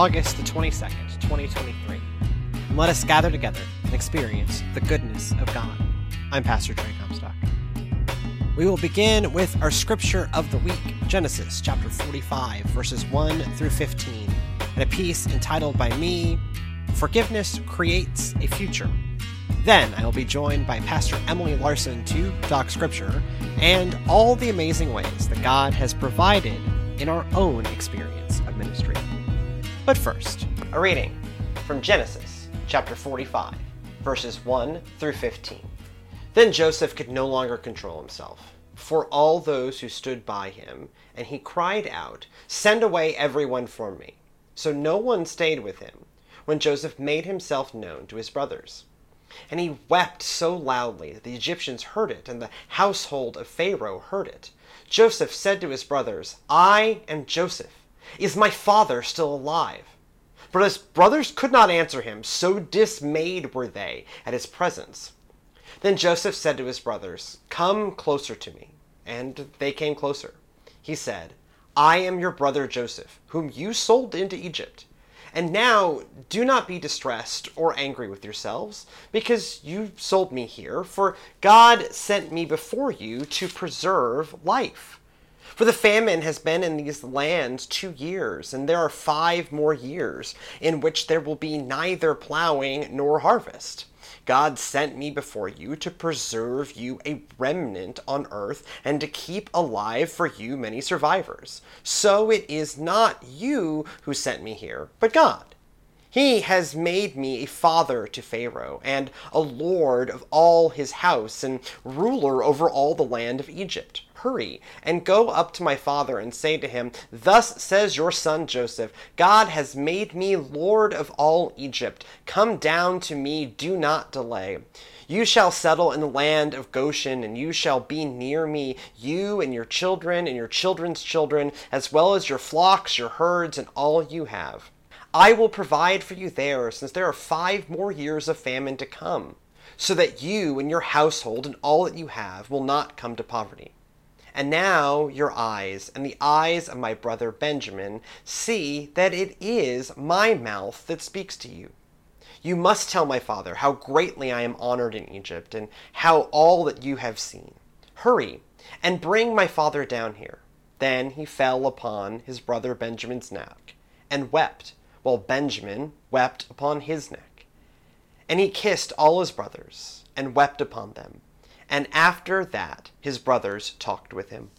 August the 22nd, 2023. And let us gather together and experience the goodness of God. I'm Pastor Trey Comstock. We will begin with our scripture of the week, Genesis chapter 45, verses 1 through 15, and a piece entitled by me, Forgiveness Creates a Future. Then I will be joined by Pastor Emily Larson to talk scripture and all the amazing ways that God has provided in our own experience of ministry. But first, a reading from Genesis chapter 45, verses 1 through 15. Then Joseph could no longer control himself for all those who stood by him, and he cried out, Send away everyone from me. So no one stayed with him when Joseph made himself known to his brothers. And he wept so loudly that the Egyptians heard it, and the household of Pharaoh heard it. Joseph said to his brothers, I am Joseph. Is my father still alive? But his brothers could not answer him, so dismayed were they at his presence. Then Joseph said to his brothers, Come closer to me. And they came closer. He said, I am your brother Joseph, whom you sold into Egypt. And now do not be distressed or angry with yourselves, because you sold me here, for God sent me before you to preserve life. For the famine has been in these lands two years, and there are five more years in which there will be neither plowing nor harvest. God sent me before you to preserve you a remnant on earth and to keep alive for you many survivors. So it is not you who sent me here, but God. He has made me a father to Pharaoh, and a lord of all his house, and ruler over all the land of Egypt. Hurry and go up to my father and say to him, Thus says your son Joseph, God has made me lord of all Egypt. Come down to me, do not delay. You shall settle in the land of Goshen, and you shall be near me, you and your children and your children's children, as well as your flocks, your herds, and all you have. I will provide for you there, since there are five more years of famine to come, so that you and your household and all that you have will not come to poverty. And now your eyes and the eyes of my brother Benjamin see that it is my mouth that speaks to you. You must tell my father how greatly I am honored in Egypt, and how all that you have seen. Hurry, and bring my father down here. Then he fell upon his brother Benjamin's neck, and wept while Benjamin wept upon his neck. And he kissed all his brothers, and wept upon them. And after that, his brothers talked with him.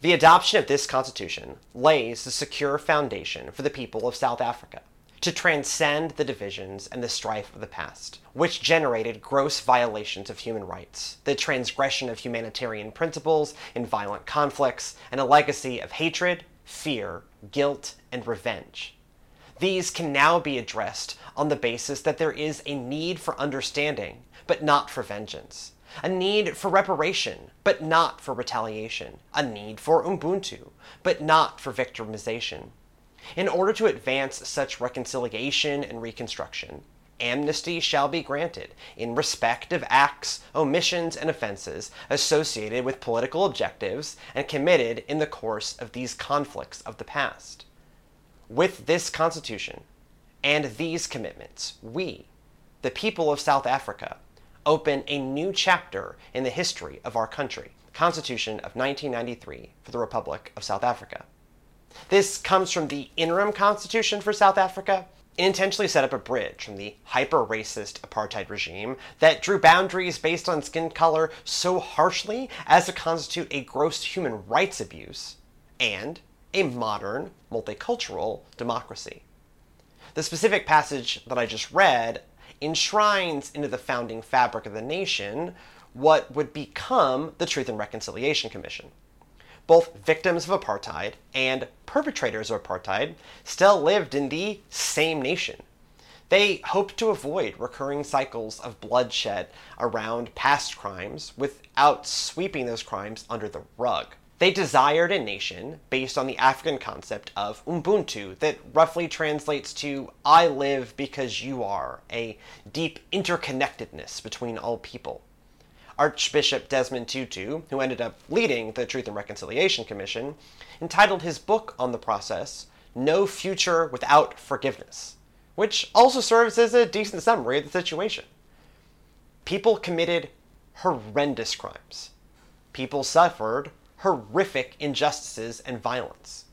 The adoption of this constitution lays the secure foundation for the people of South Africa to transcend the divisions and the strife of the past, which generated gross violations of human rights, the transgression of humanitarian principles in violent conflicts, and a legacy of hatred, fear, guilt, and revenge. These can now be addressed on the basis that there is a need for understanding, but not for vengeance. A need for reparation, but not for retaliation. A need for Ubuntu, but not for victimization. In order to advance such reconciliation and reconstruction, amnesty shall be granted in respect of acts, omissions, and offenses associated with political objectives and committed in the course of these conflicts of the past. With this Constitution and these commitments, we, the people of South Africa, open a new chapter in the history of our country, Constitution of 1993 for the Republic of South Africa. This comes from the interim constitution for South Africa. It intentionally set up a bridge from the hyper racist apartheid regime that drew boundaries based on skin color so harshly as to constitute a gross human rights abuse and a modern, multicultural democracy. The specific passage that I just read enshrines into the founding fabric of the nation what would become the Truth and Reconciliation Commission. Both victims of apartheid and perpetrators of apartheid still lived in the same nation. They hoped to avoid recurring cycles of bloodshed around past crimes without sweeping those crimes under the rug. They desired a nation based on the African concept of Ubuntu, that roughly translates to I live because you are, a deep interconnectedness between all people. Archbishop Desmond Tutu, who ended up leading the Truth and Reconciliation Commission, entitled his book on the process no future without forgiveness, which also serves as a decent summary of the situation. People committed horrendous crimes. People suffered horrific injustices and violence.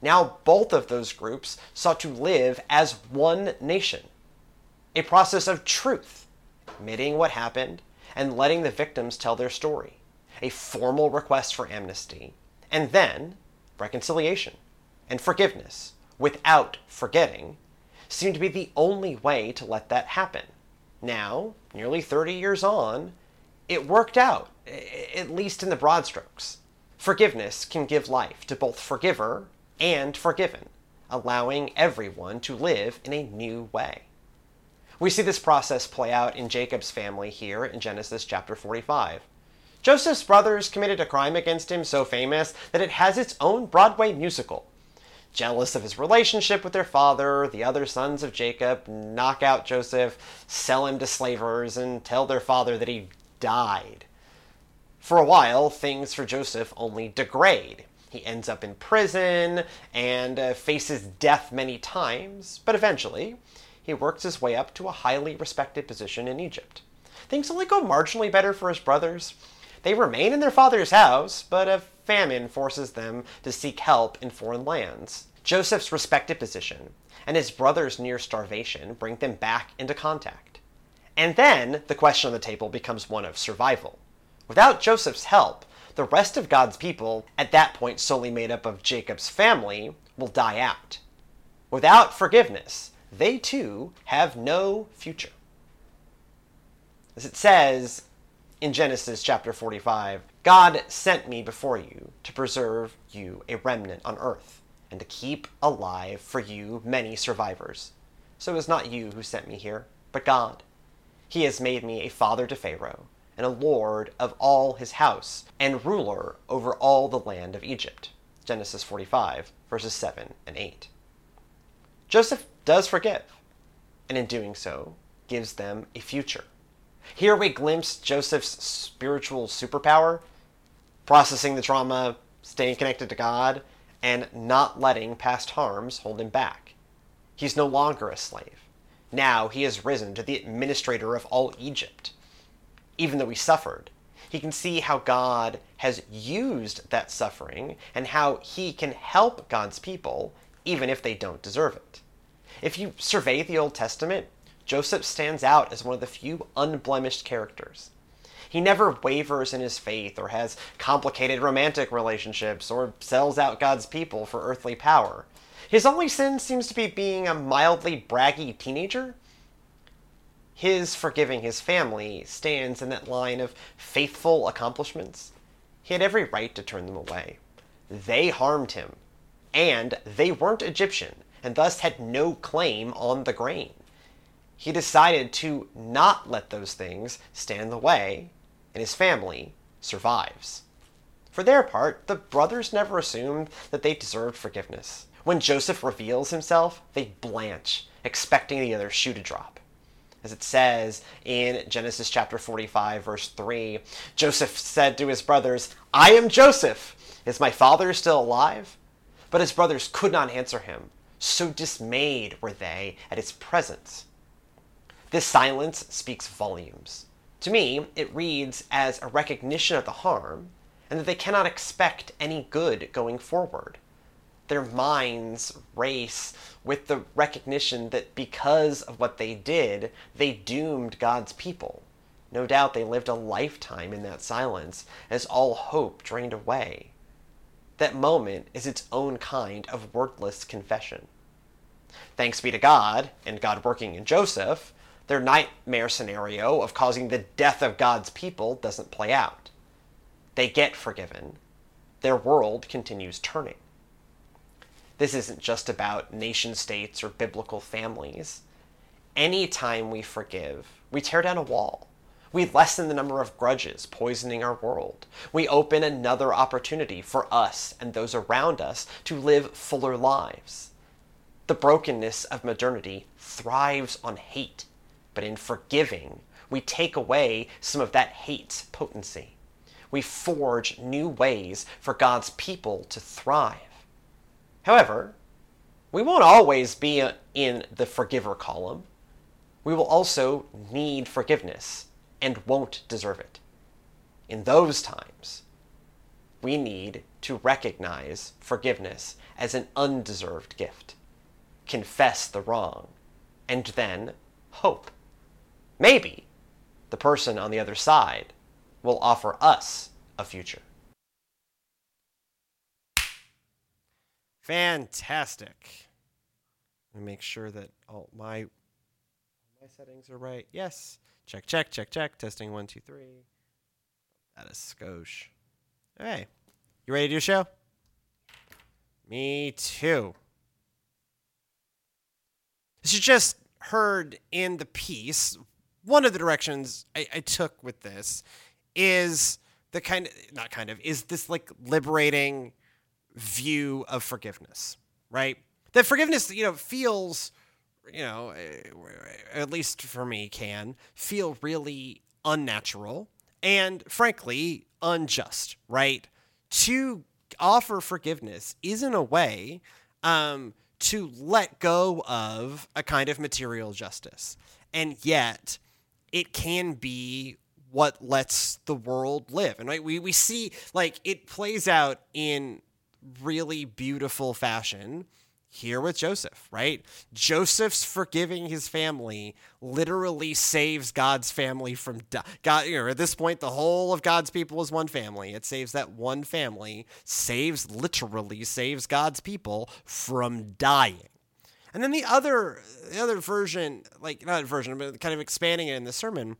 Now, both of those groups sought to live as one nation. A process of truth, admitting what happened and letting the victims tell their story. A formal request for amnesty, and then reconciliation and forgiveness without forgetting seemed to be the only way to let that happen. Now, nearly 30 years on, it worked out, at least in the broad strokes. Forgiveness can give life to both forgiver and forgiven, allowing everyone to live in a new way. We see this process play out in Jacob's family here in Genesis chapter 45. Joseph's brothers committed a crime against him so famous that it has its own Broadway musical. Jealous of his relationship with their father, the other sons of Jacob knock out Joseph, sell him to slavers, and tell their father that he died. For a while, things for Joseph only degrade. He ends up in prison and uh, faces death many times, but eventually, he works his way up to a highly respected position in Egypt. Things only go marginally better for his brothers. They remain in their father's house, but a famine forces them to seek help in foreign lands. Joseph's respected position and his brother's near starvation bring them back into contact. And then the question on the table becomes one of survival. Without Joseph's help, the rest of God's people, at that point solely made up of Jacob's family, will die out. Without forgiveness, they too have no future. As it says in Genesis chapter 45, God sent me before you to preserve you a remnant on earth and to keep alive for you many survivors. So it is not you who sent me here, but God. He has made me a father to Pharaoh, and a lord of all his house, and ruler over all the land of Egypt. Genesis 45, verses 7 and 8. Joseph does forgive, and in doing so, gives them a future. Here we glimpse Joseph's spiritual superpower, processing the trauma, staying connected to God, and not letting past harms hold him back. He's no longer a slave. Now he has risen to the administrator of all Egypt. Even though he suffered, he can see how God has used that suffering and how he can help God's people even if they don't deserve it. If you survey the Old Testament, Joseph stands out as one of the few unblemished characters. He never wavers in his faith or has complicated romantic relationships or sells out God's people for earthly power. His only sin seems to be being a mildly braggy teenager. His forgiving his family stands in that line of faithful accomplishments. He had every right to turn them away. They harmed him, and they weren't Egyptian, and thus had no claim on the grain. He decided to not let those things stand in the way and his family survives. For their part, the brothers never assumed that they deserved forgiveness. When Joseph reveals himself, they blanch, expecting the other shoe to drop. As it says in Genesis chapter 45, verse 3, Joseph said to his brothers, I am Joseph. Is my father still alive? But his brothers could not answer him. So dismayed were they at his presence. This silence speaks volumes. To me, it reads as a recognition of the harm and that they cannot expect any good going forward. Their minds race with the recognition that because of what they did, they doomed God's people. No doubt they lived a lifetime in that silence as all hope drained away. That moment is its own kind of wordless confession. Thanks be to God, and God working in Joseph, their nightmare scenario of causing the death of God's people doesn't play out. They get forgiven. Their world continues turning. This isn't just about nation states or biblical families. Anytime we forgive, we tear down a wall. We lessen the number of grudges poisoning our world. We open another opportunity for us and those around us to live fuller lives. The brokenness of modernity thrives on hate but in forgiving, we take away some of that hate's potency. We forge new ways for God's people to thrive. However, we won't always be in the forgiver column. We will also need forgiveness and won't deserve it. In those times, we need to recognize forgiveness as an undeserved gift, confess the wrong, and then hope. Maybe the person on the other side will offer us a future. Fantastic. Let me make sure that all my my settings are right. Yes. Check, check, check, check. Testing one, two, three. That is skosh. Hey, you ready to do a show? Me too. As you just heard in the piece, one of the directions I, I took with this is the kind of, not kind of, is this like liberating view of forgiveness, right? That forgiveness, you know, feels, you know, eh, at least for me, can feel really unnatural and frankly unjust, right? To offer forgiveness isn't a way um, to let go of a kind of material justice. And yet, it can be what lets the world live. And right, we, we see like it plays out in really beautiful fashion here with Joseph, right? Joseph's forgiving his family literally saves God's family from di- God. You know, at this point, the whole of God's people is one family. It saves that one family, saves literally saves God's people from dying. And then the other, the other version, like not version, but kind of expanding it in the sermon,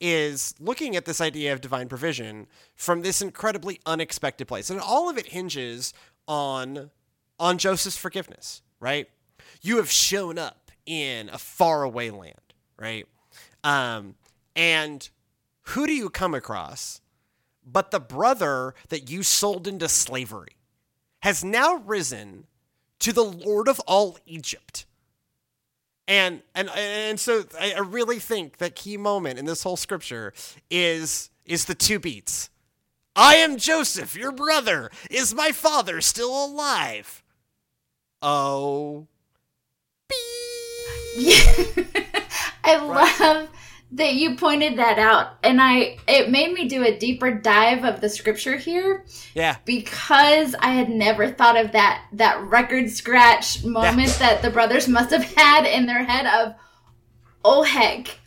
is looking at this idea of divine provision from this incredibly unexpected place. And all of it hinges on on Joseph's forgiveness, right? You have shown up in a faraway land, right? Um, and who do you come across but the brother that you sold into slavery has now risen to the Lord of all Egypt. And and and so I really think that key moment in this whole scripture is is the two beats. I am Joseph, your brother. Is my father still alive? Oh. I love that you pointed that out and I it made me do a deeper dive of the scripture here. Yeah. Because I had never thought of that that record scratch moment yeah. that the brothers must have had in their head of oh heck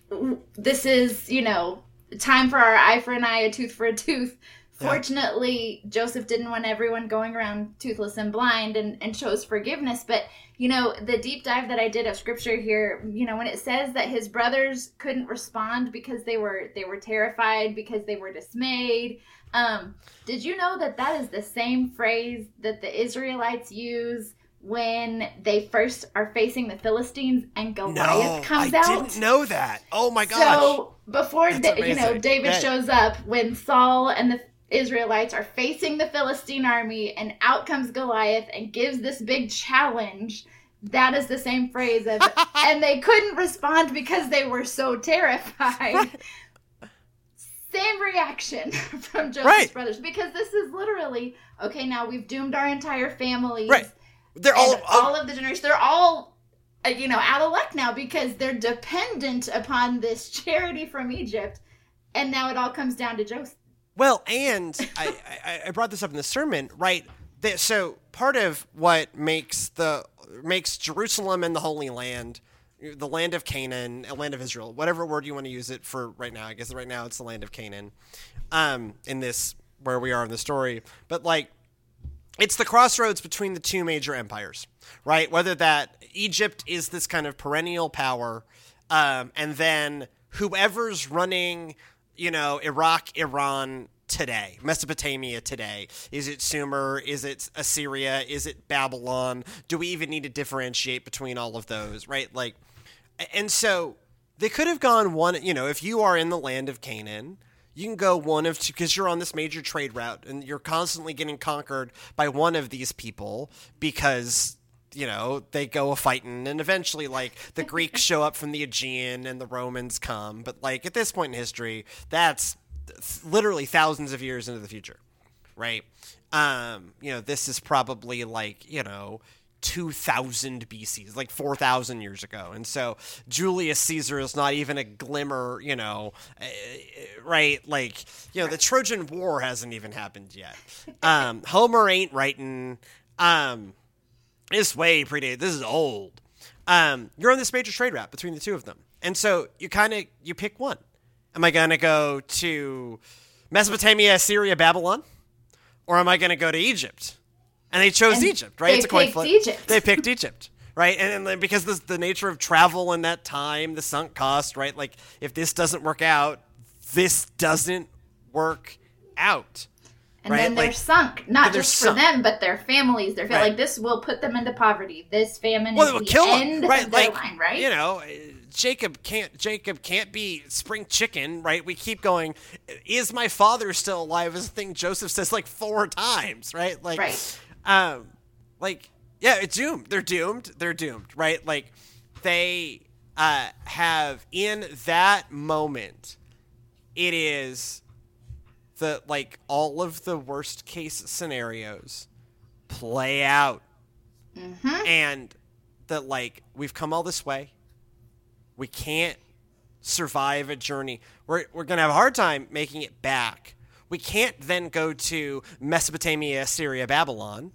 this is, you know, time for our eye for an eye, a tooth for a tooth. Fortunately, yeah. Joseph didn't want everyone going around toothless and blind and, and chose forgiveness. But, you know, the deep dive that I did of scripture here, you know, when it says that his brothers couldn't respond because they were they were terrified, because they were dismayed. Um, did you know that that is the same phrase that the Israelites use when they first are facing the Philistines and Goliath no, comes I out. I didn't know that. Oh my gosh. So before you know David shows up when Saul and the Israelites are facing the Philistine army, and out comes Goliath and gives this big challenge. That is the same phrase of, and they couldn't respond because they were so terrified. Same reaction from Joseph's right. brothers because this is literally okay. Now we've doomed our entire families. Right. They're all all of the generations. They're all uh, you know out of luck now because they're dependent upon this charity from Egypt, and now it all comes down to Joseph. Well, and I, I, I brought this up in the sermon, right? That, so part of what makes the makes Jerusalem and the Holy Land, the land of Canaan, a land of Israel, whatever word you want to use it for right now. I guess right now it's the land of Canaan. Um, in this where we are in the story, but like it's the crossroads between the two major empires, right? Whether that Egypt is this kind of perennial power, um, and then whoever's running you know, Iraq, Iran today, Mesopotamia today? Is it Sumer? Is it Assyria? Is it Babylon? Do we even need to differentiate between all of those, right? Like, and so they could have gone one, you know, if you are in the land of Canaan, you can go one of two because you're on this major trade route and you're constantly getting conquered by one of these people because you know, they go a fighting, and eventually, like, the Greeks show up from the Aegean and the Romans come. But, like, at this point in history, that's literally thousands of years into the future, right? Um, you know, this is probably like, you know, 2000 BC, like 4,000 years ago. And so Julius Caesar is not even a glimmer, you know, uh, right? Like, you know, the Trojan War hasn't even happened yet. Um, Homer ain't writing. Um, this way predated. This is old. Um, you're on this major trade route between the two of them. And so you kind of you pick one. Am I going to go to Mesopotamia, Syria, Babylon? Or am I going to go to Egypt? And they chose And Egypt, right? they it's a coin flip. Egypt. They picked Egypt, right? And, then because the, the nature of travel in that time, the sunk cost, right? Like if this doesn't work out, this doesn't work out. And right? then they're Like- sunk, not they're just sunk. for them, but their families. Their Right. like this will put them into poverty. This famine well, would the kill end him, right? like line, right? you know, Jacob can't. Jacob can't be spring chicken, right? We keep going. Is my father still alive? Is a thing Joseph says like four times, right? Like, Right. um, like yeah, it's doomed. They're doomed. They're doomed, right? Like they uh have in that moment, it is the like all of the worst case scenarios play out. Mm-hmm. And that like we've come all this way. We can't survive a journey. We're, we're gonna have a hard time making it back. We can't then go to mesopotamia syria babylon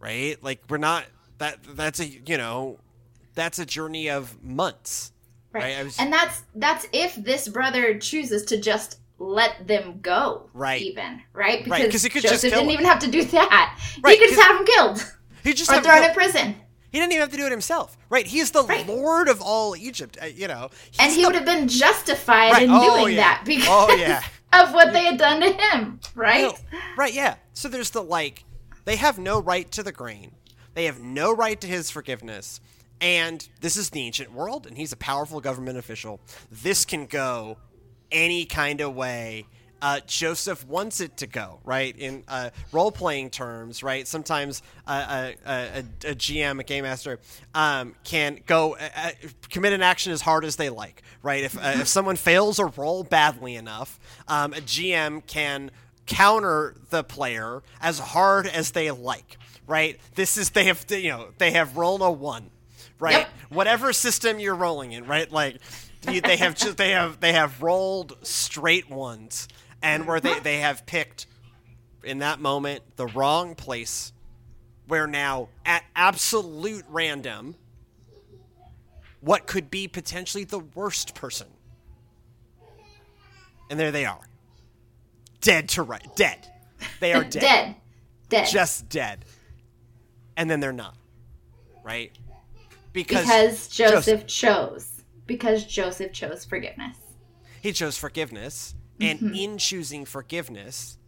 right? Like we're not that that's a you know that's a journey of months Right. right, was- and that's that's if this brother chooses to just let them go. Right. Even right because Right, he could just Joseph kill didn't them. even have to do that. Right, he could just have them killed he just or thrown in prison, he didn't even have to do it himself right he's the Right. lord of all egypt uh, you know and he the- would have been justified Right. in Oh, doing yeah. that because Oh, yeah. of what they had done to him. Right. No, right, yeah. So there's the like, they have no right to the grain. They have no right to his forgiveness. And this is the ancient world, and he's a powerful government official. This can go any kind of way. Uh, Joseph wants it to go, right? In uh, role playing terms, right? Sometimes uh, a, a, a, GM, a game master, um, can go uh, uh, commit an action as hard as they like, right? If, uh, if someone fails a roll badly enough, um, a GM can counter the player as hard as they like, right? This is they have you know they have rolled a one, right? Yep. Whatever system you're rolling in, right? Like they have just they have they have rolled straight ones, and where they they have picked in that moment the wrong place, where now at absolute random. What could be potentially the worst person? And there they are. Dead to right. Dead. They are dead. dead. Dead. Just dead. And then they're not. Right? Because, because Joseph, chose. Because Joseph chose forgiveness. he chose forgiveness. And mm-hmm. in choosing forgiveness,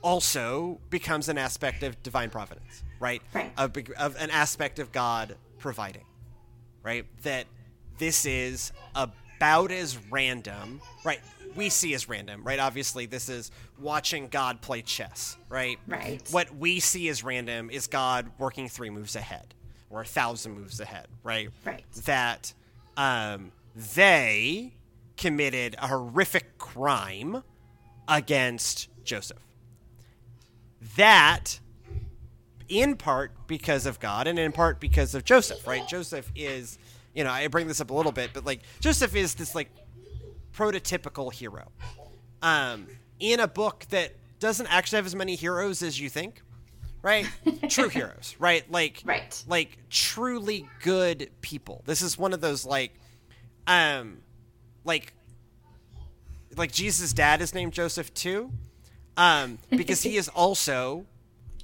also becomes an aspect of divine providence, right? Right. Of, of an aspect of God providing, right? That this is about as random, right? We see as random, right? Obviously, this is watching God play chess, right? Right. What we see as random is God working three moves ahead or a thousand moves ahead, right? Right. That um, they committed a horrific crime against Joseph. That, in part because of God and in part because of Joseph, right? Joseph is, you know, I bring this up a little bit, but like Joseph is this like prototypical hero um, in a book that doesn't actually have as many heroes as you think, right? True heroes, right? Like, Right. like truly good people. This is one of those like, um, like, like Jesus' dad is named Joseph too, um, because he is also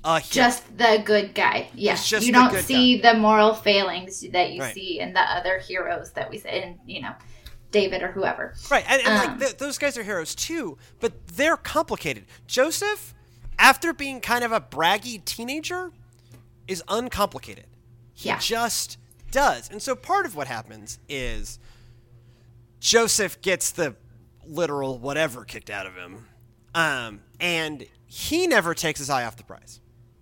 a hero. Just the good guy. Yeah. You don't see the moral failings that you Right. see in the other heroes that we say, in, you know, David or whoever. Right, and, and Um, like th- those guys are heroes too, but they're complicated. Joseph, after being kind of a braggy teenager, is uncomplicated. He Yeah. just does. And so part of what happens is Joseph gets the literal whatever kicked out of him. Um, and he never takes his eye off the prize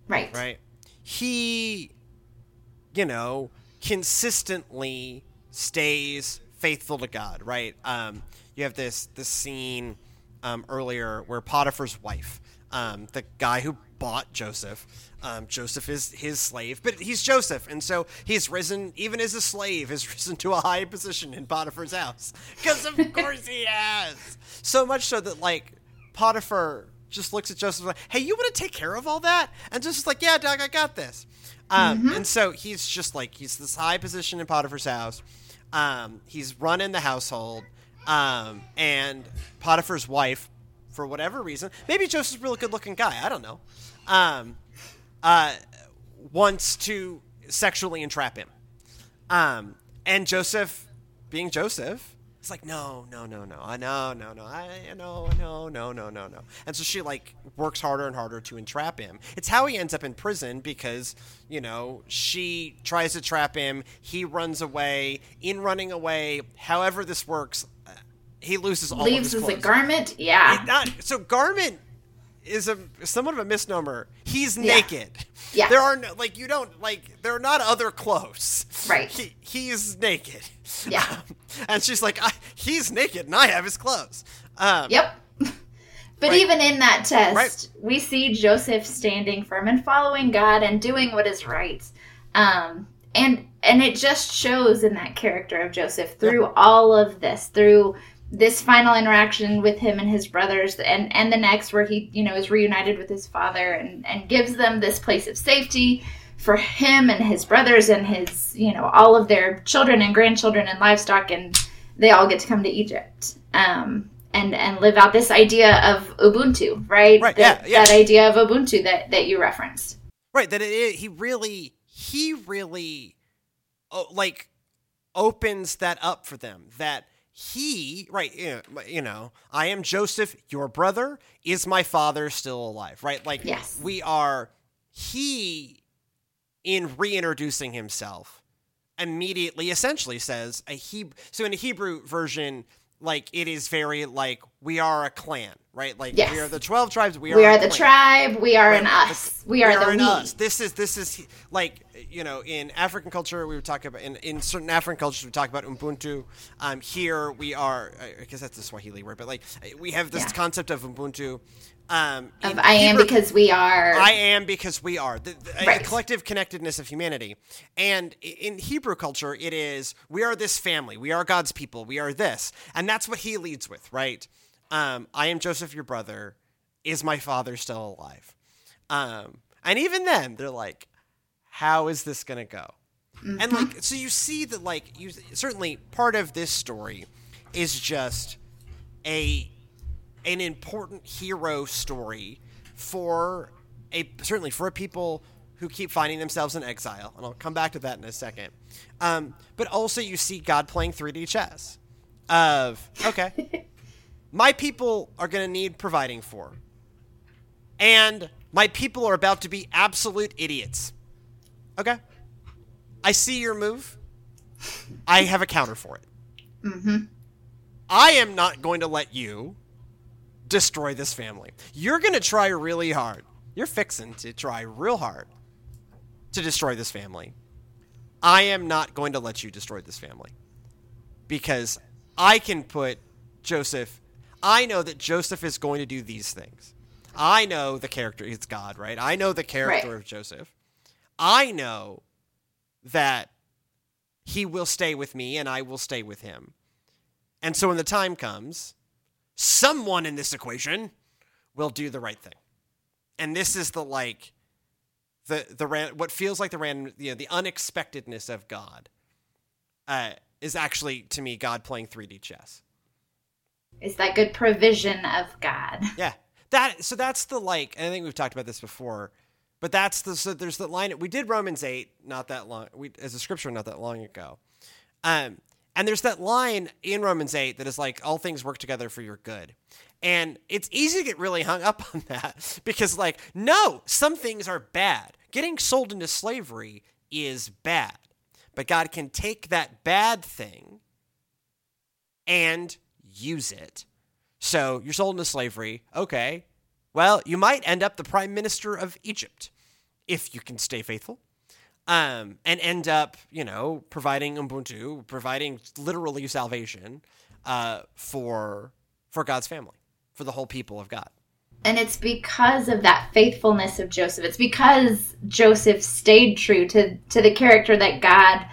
Right. right? He, you know, consistently stays faithful to God, right? Um, you have this this scene um, earlier, where Potiphar's wife, um, the guy who bought Joseph, um, Joseph is his slave, but he's Joseph, and so he's risen, even as a slave, has risen to a high position in Potiphar's house. Because of course he has. So much so that like Potiphar just looks at Joseph like, "Hey, you want to take care of all that?" And Joseph's like, "Yeah, Doug, I got this." Um, mm-hmm. And so he's just like he's this high position in Potiphar's house. Um, he's running the household, um, and Potiphar's wife, for whatever reason, maybe Joseph's a really good-looking guy. I don't know. Um, uh, wants to sexually entrap him. Um, and Joseph, being Joseph, it's like, no, no, no, no, I know, no, no, I know, no, no, no, no, no. And so she like works harder and harder to entrap him. It's how he ends up in prison because, you know, she tries to trap him. He runs away. In running away, however this works, he loses all Leaves of his a garment? Yeah. Not, so garment is a somewhat of a misnomer. He's yeah. naked. Yeah. There are no like you don't like there are not other clothes. Right. He, he's naked. Yeah. Um, and she's like, he's naked and I have his clothes. Um, yep. But right. even in that test, right. we see Joseph standing firm and following God and doing what is right. Um, and and it just shows in that character of Joseph through yeah. all of this, through this final interaction with him and his brothers and and the next where he you know is reunited with his father and and gives them this place of safety for him and his brothers and his you know all of their children and grandchildren and livestock and they all get to come to Egypt um and and live out this idea of ubuntu right right that, yeah, yeah. that idea of ubuntu that that you referenced right that it, he really he really oh, like opens that up for them that he right you know i am joseph your brother is my father still alive right like yes. we are he in reintroducing himself immediately essentially says a he so in a hebrew version like it is very like we are a clan, right? Like yes. we are the twelve tribes. We are. We are the tribe. We are in us. We, we are, the we. us. This is this is like you know in African culture we were talking about in, in certain African cultures we talk about Ubuntu. Um, here we are. I guess that's the Swahili word, but like we have this yeah. concept of Ubuntu. Um, of I am because we are. I am because we are the, the right. a collective connectedness of humanity. And in Hebrew culture, it is we are this family. We are God's people. We are this, and that's what he leads with, right? Um, I am Joseph, your brother. Is my father still alive? Um, and even then, they're like, how is this gonna go? Mm-hmm. And like, so you see that, like, you certainly part of this story is just a an important hero story for a certainly for people who keep finding themselves in exile, and I'll come back to that in a second. Um, but also, you see God playing 3D chess. Of okay, my people are going to need providing for, and my people are about to be absolute idiots. Okay, I see your move. I have a counter for it. Mm-hmm. I am not going to let you destroy this family. You're going to try really hard. You're fixing to try real hard to destroy this family. I am not going to let you destroy this family because I can put Joseph. I know that Joseph is going to do these things. I know the character. It's God, right? I know the character right. of Joseph. I know that he will stay with me and I will stay with him. And so when the time comes, someone in this equation will do the right thing. And this is the like the the ran, what feels like the random you know the unexpectedness of God uh, is actually to me God playing 3D chess. Is that good provision of God? Yeah. That so that's the like I think we've talked about this before. But that's the so there's the line we did Romans 8 not that long we as a scripture not that long ago. Um and there's that line in Romans 8 that is like, all things work together for your good. And it's easy to get really hung up on that because, like, no, some things are bad. Getting sold into slavery is bad. But God can take that bad thing and use it. So you're sold into slavery. Okay. Well, you might end up the prime minister of Egypt if you can stay faithful um, and end up, you know, providing Ubuntu, providing literally salvation uh, for for God's family. for the whole people of God. And it's because of that faithfulness of Joseph. It's because Joseph stayed true to, to the character that God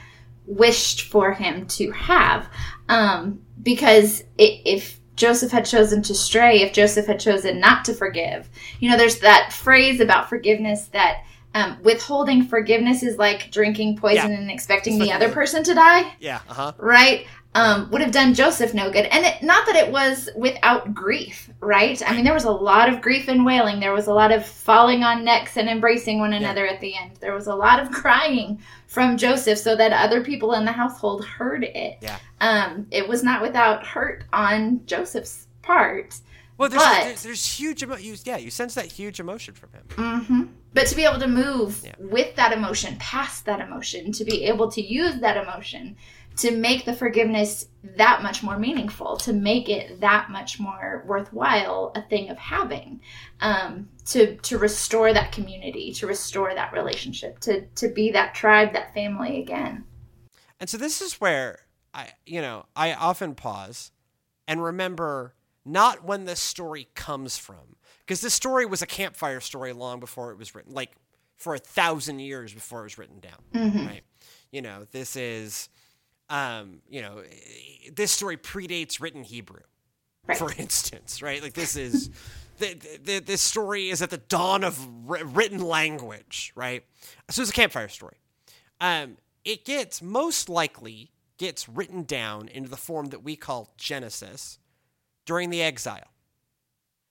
wished for him to have. Um, because it, if Joseph had chosen to stray, if Joseph had chosen not to forgive, you know, there's that phrase about forgiveness that um, withholding forgiveness is like drinking poison Yeah. and expecting It's the like- other person to die. Yeah, uh huh. right? Um, would have done joseph no good. And it, not that it was without grief right? I mean there was a lot of grief and wailing. There was a lot of falling on necks and embracing one another at the end. There was a lot of crying from joseph so that other people in the household heard it. Yeah. um, it was not without hurt on joseph's part Well, there's, But- there's, there's huge emo- you, Yeah, you sense that huge emotion from him. hmm But to be able to move Yeah. with that emotion, past that emotion, to be able to use that emotion to make the forgiveness that much more meaningful, to make it that much more worthwhile a thing of having, um, to to restore that community, to restore that relationship, to to be that tribe, that family again. And so this is where I, you know, I often pause and remember not when this story comes from, because this story was a campfire story long before it was written, like for a thousand years before it was written down, Mhm. right? You know, this is, um, you know, this story predates written Hebrew, Right. for instance, right? Like this is. The, the, this story is at the dawn of written language, right? So it's a campfire story um, it gets most likely gets written down into the form that we call Genesis during the exile.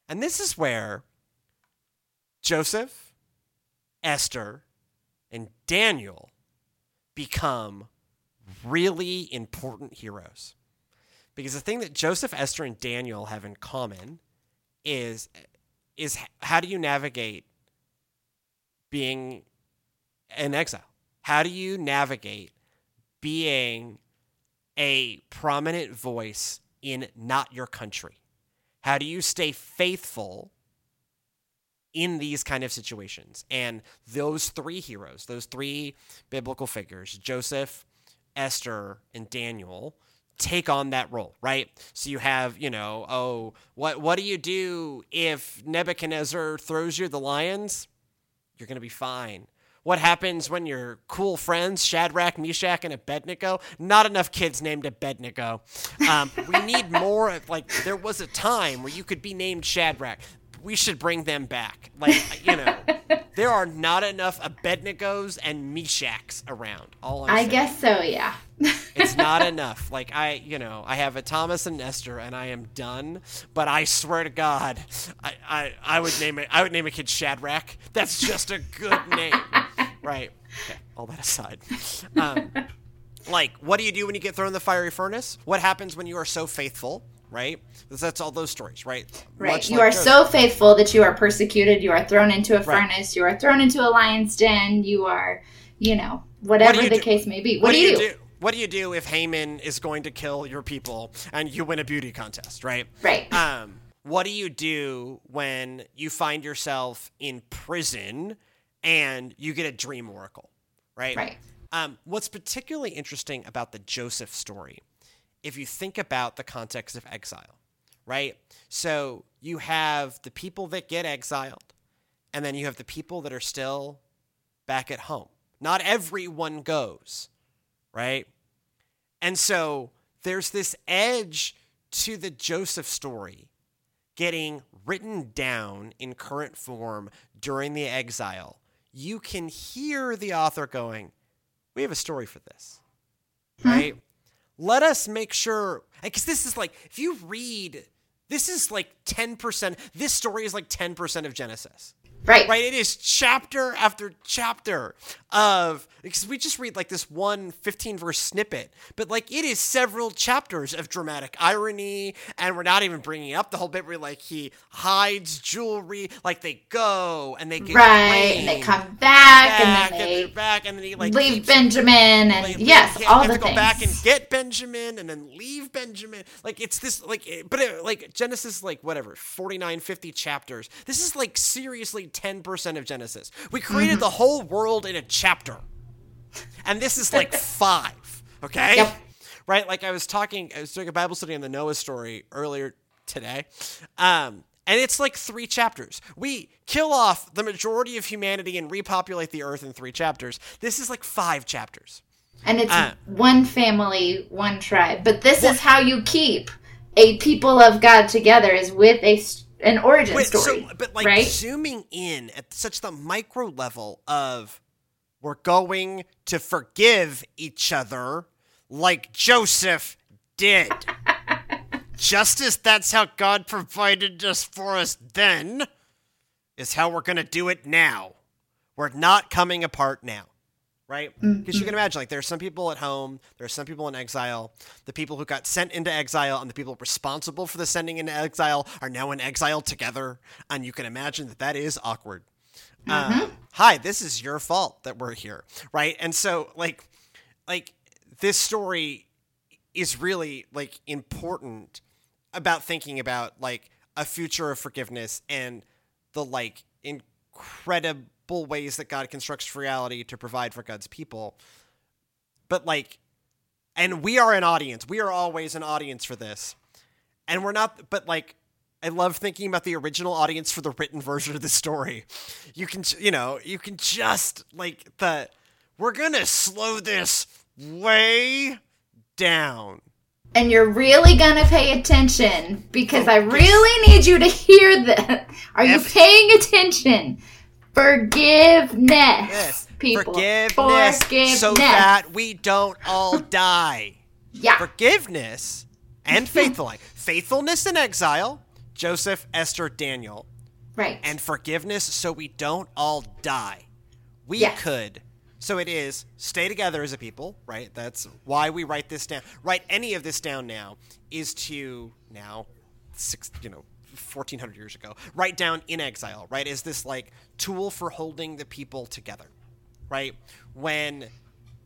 And this is where Joseph, Esther, and Daniel become really important heroes. Because the thing that Joseph, Esther, and Daniel have in common is is how do you navigate being in exile? How do you navigate being a prominent voice in not your country? How do you stay faithful in these kind of situations? And those three heroes, those three biblical figures, Joseph, Esther, and Daniel, take on that role, right? So you have, you know, oh, what what do you do if Nebuchadnezzar throws you the lions? You're going to be fine. What happens when your cool friends, Shadrach, Meshach, and Abednego? Not enough kids named Abednego. Um, we need more. Like, there was a time where you could be named Shadrach. We should bring them back. Like, you know, there are not enough Abednegos and Meshachs around. All I'm I saying. guess so, yeah. It's not enough. Like I, you know, I have a Thomas and Esther, and I am done. But I swear to God, I, I, I would name it. I would name a kid Shadrach. That's just a good name, right? Okay. All that aside, um, like, what do you do when you get thrown in the fiery furnace? What happens when you are so faithful? Right. That's, that's all those stories, right? Right. Much you like are Joseph. so faithful that you are persecuted, you are thrown into a Right. furnace, you are thrown into a lion's den, you are, you know, whatever you the do- case may be. What, do you do? What do you do if Haman is going to kill your people and you win a beauty contest? Right. Right. um, what do you do when you find yourself in prison and you get a dream oracle, right? right. Um, what's particularly interesting about the Joseph story, if you think about the context of exile, right? So you have the people that get exiled, and then you have the people that are still back at home. Not everyone goes, right? And so there's this edge to the Joseph story getting written down in current form during the exile. You can hear the author going, We have a story for this, hmm. right? Let us make sure, because this is like, if you read, this is like 10%, this story is like 10% of Genesis Right. right? It is chapter after chapter of because we just read like this one 15 verse snippet, but like it is several chapters of dramatic irony, and we're not even bringing up the whole bit where like he hides jewelry, like they go and they get Right. And they come back, back, and and then they're back, and then he like leave Benjamin, and like, yes, all the to go back and get Benjamin and then leave Benjamin. Like it's this like but it, like Genesis like whatever 49 50 chapters. This is like seriously 10% of Genesis. We created Mm-hmm. the whole world in a chapter. And this is like 5, okay? Yep. Right? Like I was talking I was doing a Bible study on the Noah story earlier today. Um, and it's like three chapters. We kill off the majority of humanity and repopulate the earth in three chapters. This is like five chapters. And it's uh, one family, one tribe. But this well, is how you keep a people of God together is with a an origin wait, story. So, but like right? zooming in at such the micro level of we're going to forgive each other like Joseph did. Just as that's how God provided us for us then, is how we're going to do it now. We're not coming apart now right? Because mm-hmm. you can imagine, like, there are some people at home, there are some people in exile. The people who got sent into exile and the people responsible for the sending into exile are now in exile together, and you can imagine that that is awkward. Mm-hmm. Uh, hi, this is your fault that we're here, right? And so, like, like this story is really like important about thinking about like a future of forgiveness and the like incredible ways that God constructs reality to provide for God's people. But like and we are an audience. We are always an audience for this. And we're not but like I love thinking about the original audience for the written version of the story. You can you know, you can just like the we're going to slow this way down. And you're really gonna pay attention because oh, I really need you to hear this. Are you paying attention? Forgiveness. Yes. People. Forgiveness, Forgiveness. So that we don't all die. yeah. Forgiveness and faithfulness. Faithfulness in exile. Joseph, Esther, Daniel. Right. And forgiveness so we don't all die. We yes. could. So it is stay together as a people, right? That's why we write this down. Write any of this down now is to now six, you know, 1400 years ago write down in exile right is this like tool for holding the people together right? When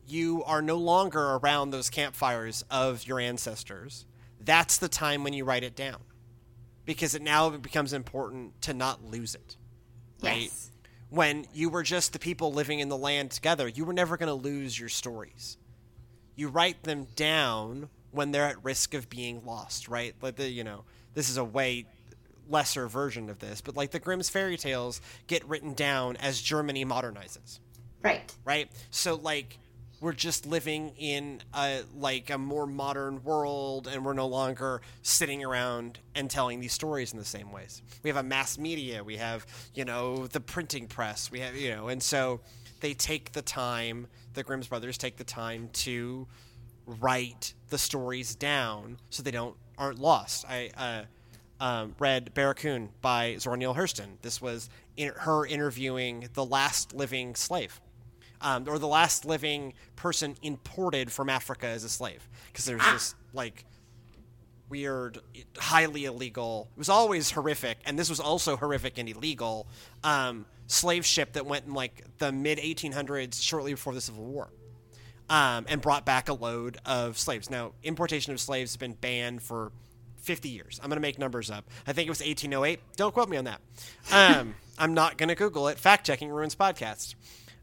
you are no longer around those campfires of your ancestors that's the time when you write it down because it now becomes important to not lose it right? Yes. when you were just the people living in the land together you were never going to lose your stories. You write them down when they're at risk of being lost right? Like the you know this is a way lesser version of this, but like the Grimm's fairy tales get written down as Germany modernizes. Right. Right. So like we're just living in a like a more modern world and we're no longer sitting around and telling these stories in the same ways. We have a mass media, we have, you know, the printing press, we have, you know, and so they take the time, the Grimm's brothers take the time to write the stories down so they don't aren't lost. I uh um, read Barracoon by Zora Neale Hurston. This was in, her interviewing the last living slave, um, or the last living person imported from Africa as a slave, because there's this like weird, highly illegal. It was always horrific, and this was also horrific and illegal. Um, slave ship that went in like the mid 1800s, shortly before the Civil War. Um, and brought back a load of slaves. Now, importation of slaves has been banned for 50 years. I'm going to make numbers up. I think it was 1808. Don't quote me on that. Um, I'm not going to Google it. Fact checking ruins podcast.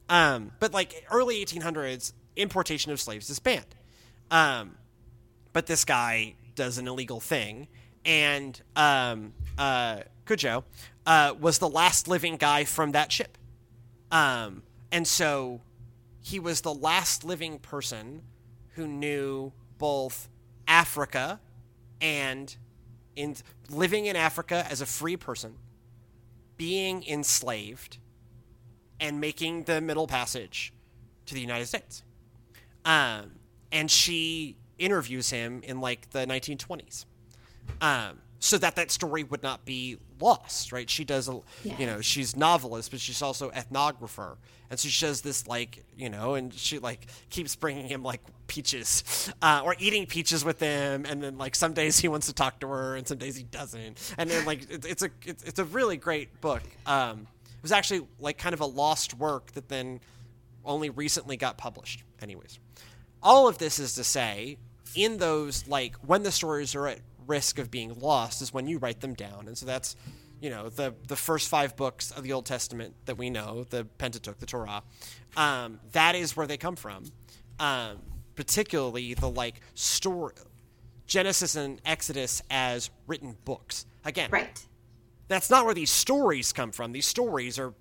Um, but like early 1800s, importation of slaves is banned. Um, but this guy does an illegal thing, and um, uh, Cudjoe uh, was the last living guy from that ship. Um, and so he was the last living person who knew both Africa and in living in Africa as a free person, being enslaved, and making the Middle Passage to the United States. Um, and she interviews him in like the 1920s. Um, so that that story would not be lost, right? She does, a, yes. you know, she's novelist, but she's also ethnographer, and so she does this like, you know, and she like keeps bringing him like peaches, uh, or eating peaches with him, and then like some days he wants to talk to her, and some days he doesn't, and then like it, it's a it's, it's a really great book. Um, it was actually like kind of a lost work that then only recently got published. Anyways, all of this is to say, in those like when the stories are at risk of being lost is when you write them down. And so that's, you know, the the first five books of the Old Testament that we know, the Pentateuch, the Torah. Um, that is where they come from. Um, particularly the like story Genesis and Exodus as written books. Again, Right. that's not where these stories come from. These stories are,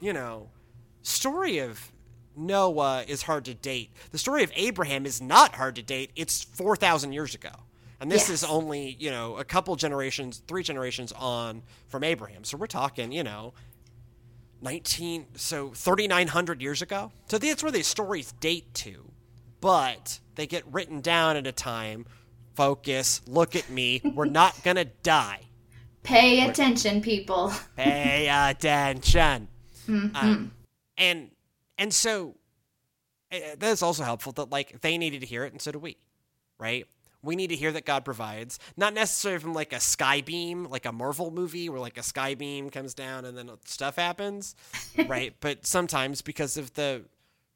you know, story of Noah is hard to date. The story of Abraham is not hard to date. It's 4,000 years ago. And this Yes. is only, you know, a couple generations, three generations on from Abraham. So we're talking, you know, 19, so 3,900 years ago. So that's where these stories date to. But they get written down at a time. Focus, look at me. We're not going to die. Pay attention, people. Pay attention. Um, and and so uh, that's also helpful that like they needed to hear it and so do we, right? We need to hear that God provides, not necessarily from like a sky beam, like a Marvel movie where like a sky beam comes down and then stuff happens, right? But sometimes because of the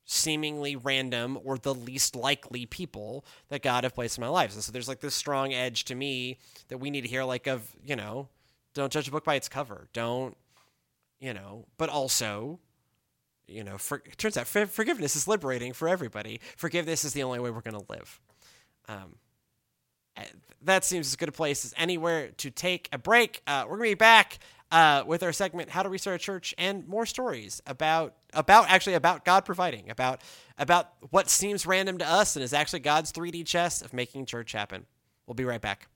seemingly random or the least likely people that God have placed in my life. And so there's like this strong edge to me that we need to hear like of, you know, don't judge a book by its cover. Don't, you know, but also, you know, for, it turns out for, forgiveness is liberating for everybody. Forgiveness is the only way we're going to live. Um, uh, that seems as good a place as anywhere to take a break. Uh, we're going to be back uh, with our segment "How to Restart a Church" and more stories about about actually about God providing, about about what seems random to us and is actually God's 3D chess of making church happen. We'll be right back.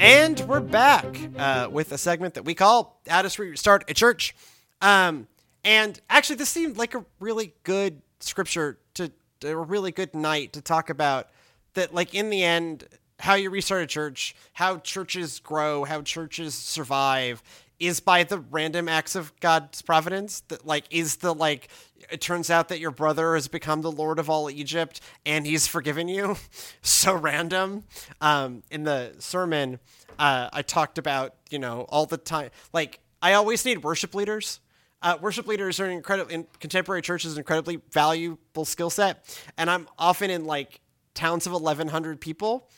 And we're back uh, with a segment that we call "How to Restart a Church." Um, and actually, this seemed like a really good scripture a really good night to talk about that. Like in the end, how you restart a church, how churches grow, how churches survive, is by the random acts of God's providence. That like is the like it turns out that your brother has become the lord of all Egypt and he's forgiven you. so random. Um, in the sermon, uh, I talked about you know all the time like I always need worship leaders. Uh, worship leaders are an incredible in contemporary churches an incredibly valuable skill set, and I'm often in like towns of 1,100 people,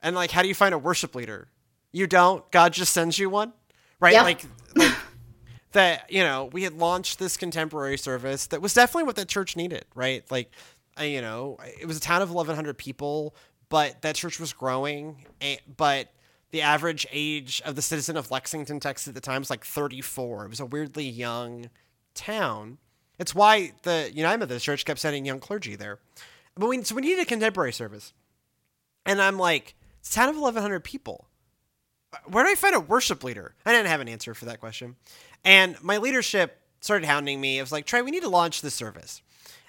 and like, how do you find a worship leader? You don't. God just sends you one, right? Like, like that. You know, we had launched this contemporary service that was definitely what the church needed, right? Like, you know, it was a town of 1,100 people, but that church was growing, and, but the average age of the citizen of Lexington, Texas at the time was like 34. It was a weirdly young town. It's why the United Methodist Church kept sending young clergy there. But we, so we needed a contemporary service. And I'm like, it's a town of 1,100 people. Uh, where do I find a worship leader? I didn't have an answer for that question. And my leadership started hounding me. It was like, Trey, we need to launch this service.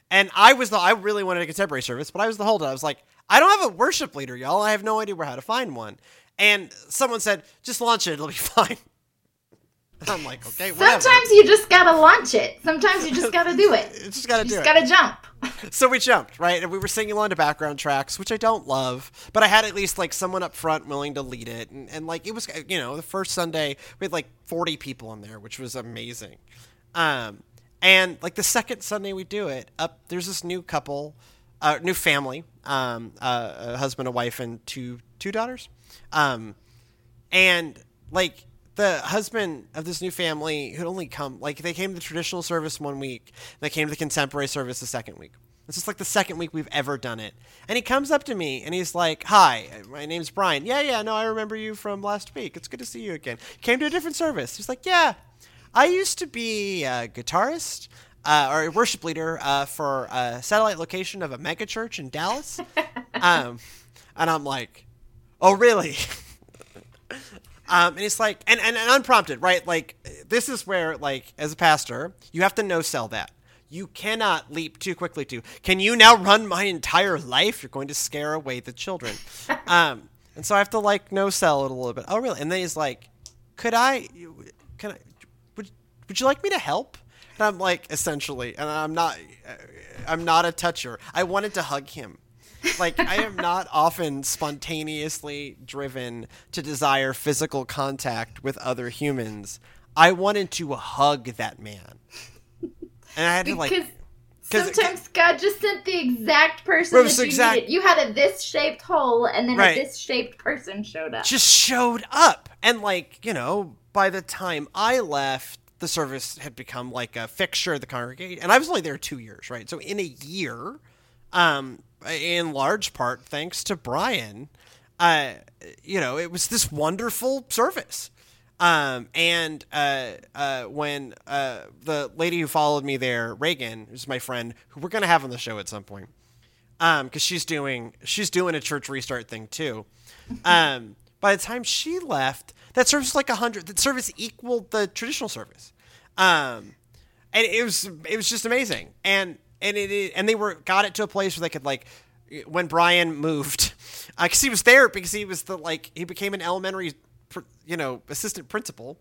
And I was the, I really wanted a contemporary service, but I was the holdout. I was like, I don't have a worship leader, y'all. I have no idea where how to find one. And someone said, just launch it, it'll be fine. I'm like, okay, whatever. Sometimes you just gotta launch it. Sometimes you just gotta do it. You just gotta You do just it. gotta jump. So we jumped, right? And we were singing along to background tracks, which I don't love, but I had at least like someone up front willing to lead it. And, and like it was, you know, the first Sunday we had like 40 people in there, which was amazing. Um, and like the second Sunday we do it, up there's this new couple, uh, new family, um, uh, a husband, a wife, and two two daughters. Um, and like the husband of this new family who'd only come like they came to the traditional service one week they came to the contemporary service the second week. This is like the second week we've ever done it. And he comes up to me and he's like hi my name's brian. Yeah yeah no i remember you from last week. It's good to see you again. Came to a different service. He's like yeah i used to be a guitarist uh, or a worship leader uh, for a satellite location of a megachurch in dallas. Um, and i'm like oh really Um, and it's like, and, and, and unprompted, right? Like, this is where, like, as a pastor, you have to no sell that. You cannot leap too quickly to, can you now run my entire life? You're going to scare away the children. um, and so I have to, like, no sell it a little bit. Oh, really? And then he's like, could I, can I, would, would you like me to help? And I'm like, essentially, and I'm not, I'm not a toucher. I wanted to hug him like I am not often spontaneously driven to desire physical contact with other humans. I wanted to hug that man. And I had to like 'cause- sometimes God just sent the exact person that you exact- needed. You had a this shaped hole, and then Right. a this shaped person showed up. just showed up. And like, you know, by the time I left, the service had become like a fixture of the congregation. And I was only there two years, right? So in a year, um, in large part thanks to Brian, uh, you know, it was this wonderful service. Um, and uh, uh, when uh, the lady who followed me there, Reagan, who's my friend, who we're gonna have on the show at some point, um, because she's doing she's doing a church restart thing too. Um, by the time she left, that service was like a hundred. That service equaled the traditional service, um, and it was it was just amazing. And and it and they were got it to a place where they could like when Brian moved, because uh, he was there because he was the like he became an elementary you know assistant principal,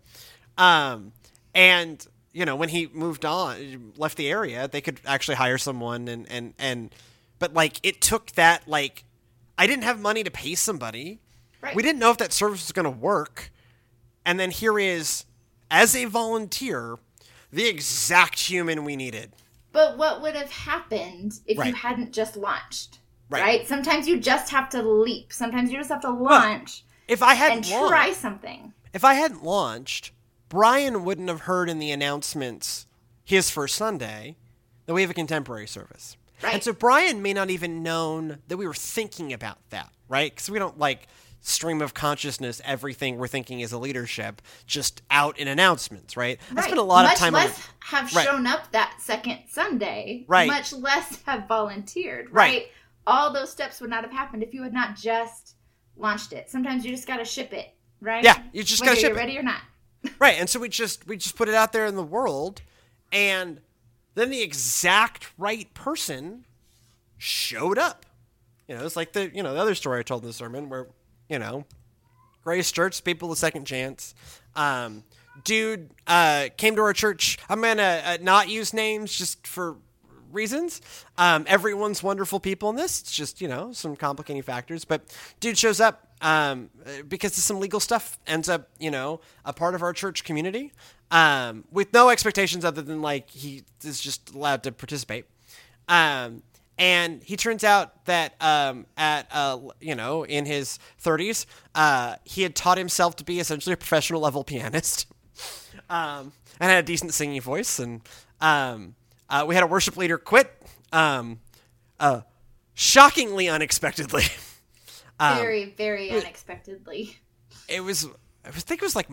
um, and you know when he moved on left the area they could actually hire someone and and and but like it took that like I didn't have money to pay somebody. Right. We didn't know if that service was going to work. And then here is as a volunteer the exact human we needed. But what would have happened if right. you hadn't just launched? Right. right. Sometimes you just have to leap. Sometimes you just have to launch. If I hadn't and launched, try something. If I hadn't launched, Brian wouldn't have heard in the announcements his first Sunday that we have a contemporary service. Right. And so Brian may not even known that we were thinking about that, right? Because we don't like stream of consciousness everything we're thinking is a leadership just out in announcements, right? right. I spent a lot much of time. Much less on, have right. shown up that second Sunday. Right. Much less have volunteered. Right? right. All those steps would not have happened if you had not just launched it. Sometimes you just got to ship it, right? Yeah, you just got to ship you're ready or not. right, and so we just we just put it out there in the world, and then the exact right person showed up. You know, it's like the you know the other story I told in the sermon where you know Grace Church people a second chance. Um, dude uh, came to our church. I'm gonna uh, not use names just for reasons. Um, everyone's wonderful people in this. It's just, you know, some complicating factors. But dude shows up um, because of some legal stuff, ends up, you know, a part of our church community um, with no expectations other than like he is just allowed to participate. Um, and he turns out that um, at uh, you know in his 30s, uh, he had taught himself to be essentially a professional level pianist, um, and had a decent singing voice. And um, uh, we had a worship leader quit, um, uh, shockingly unexpectedly. um, very, very unexpectedly. It was. I think it was like.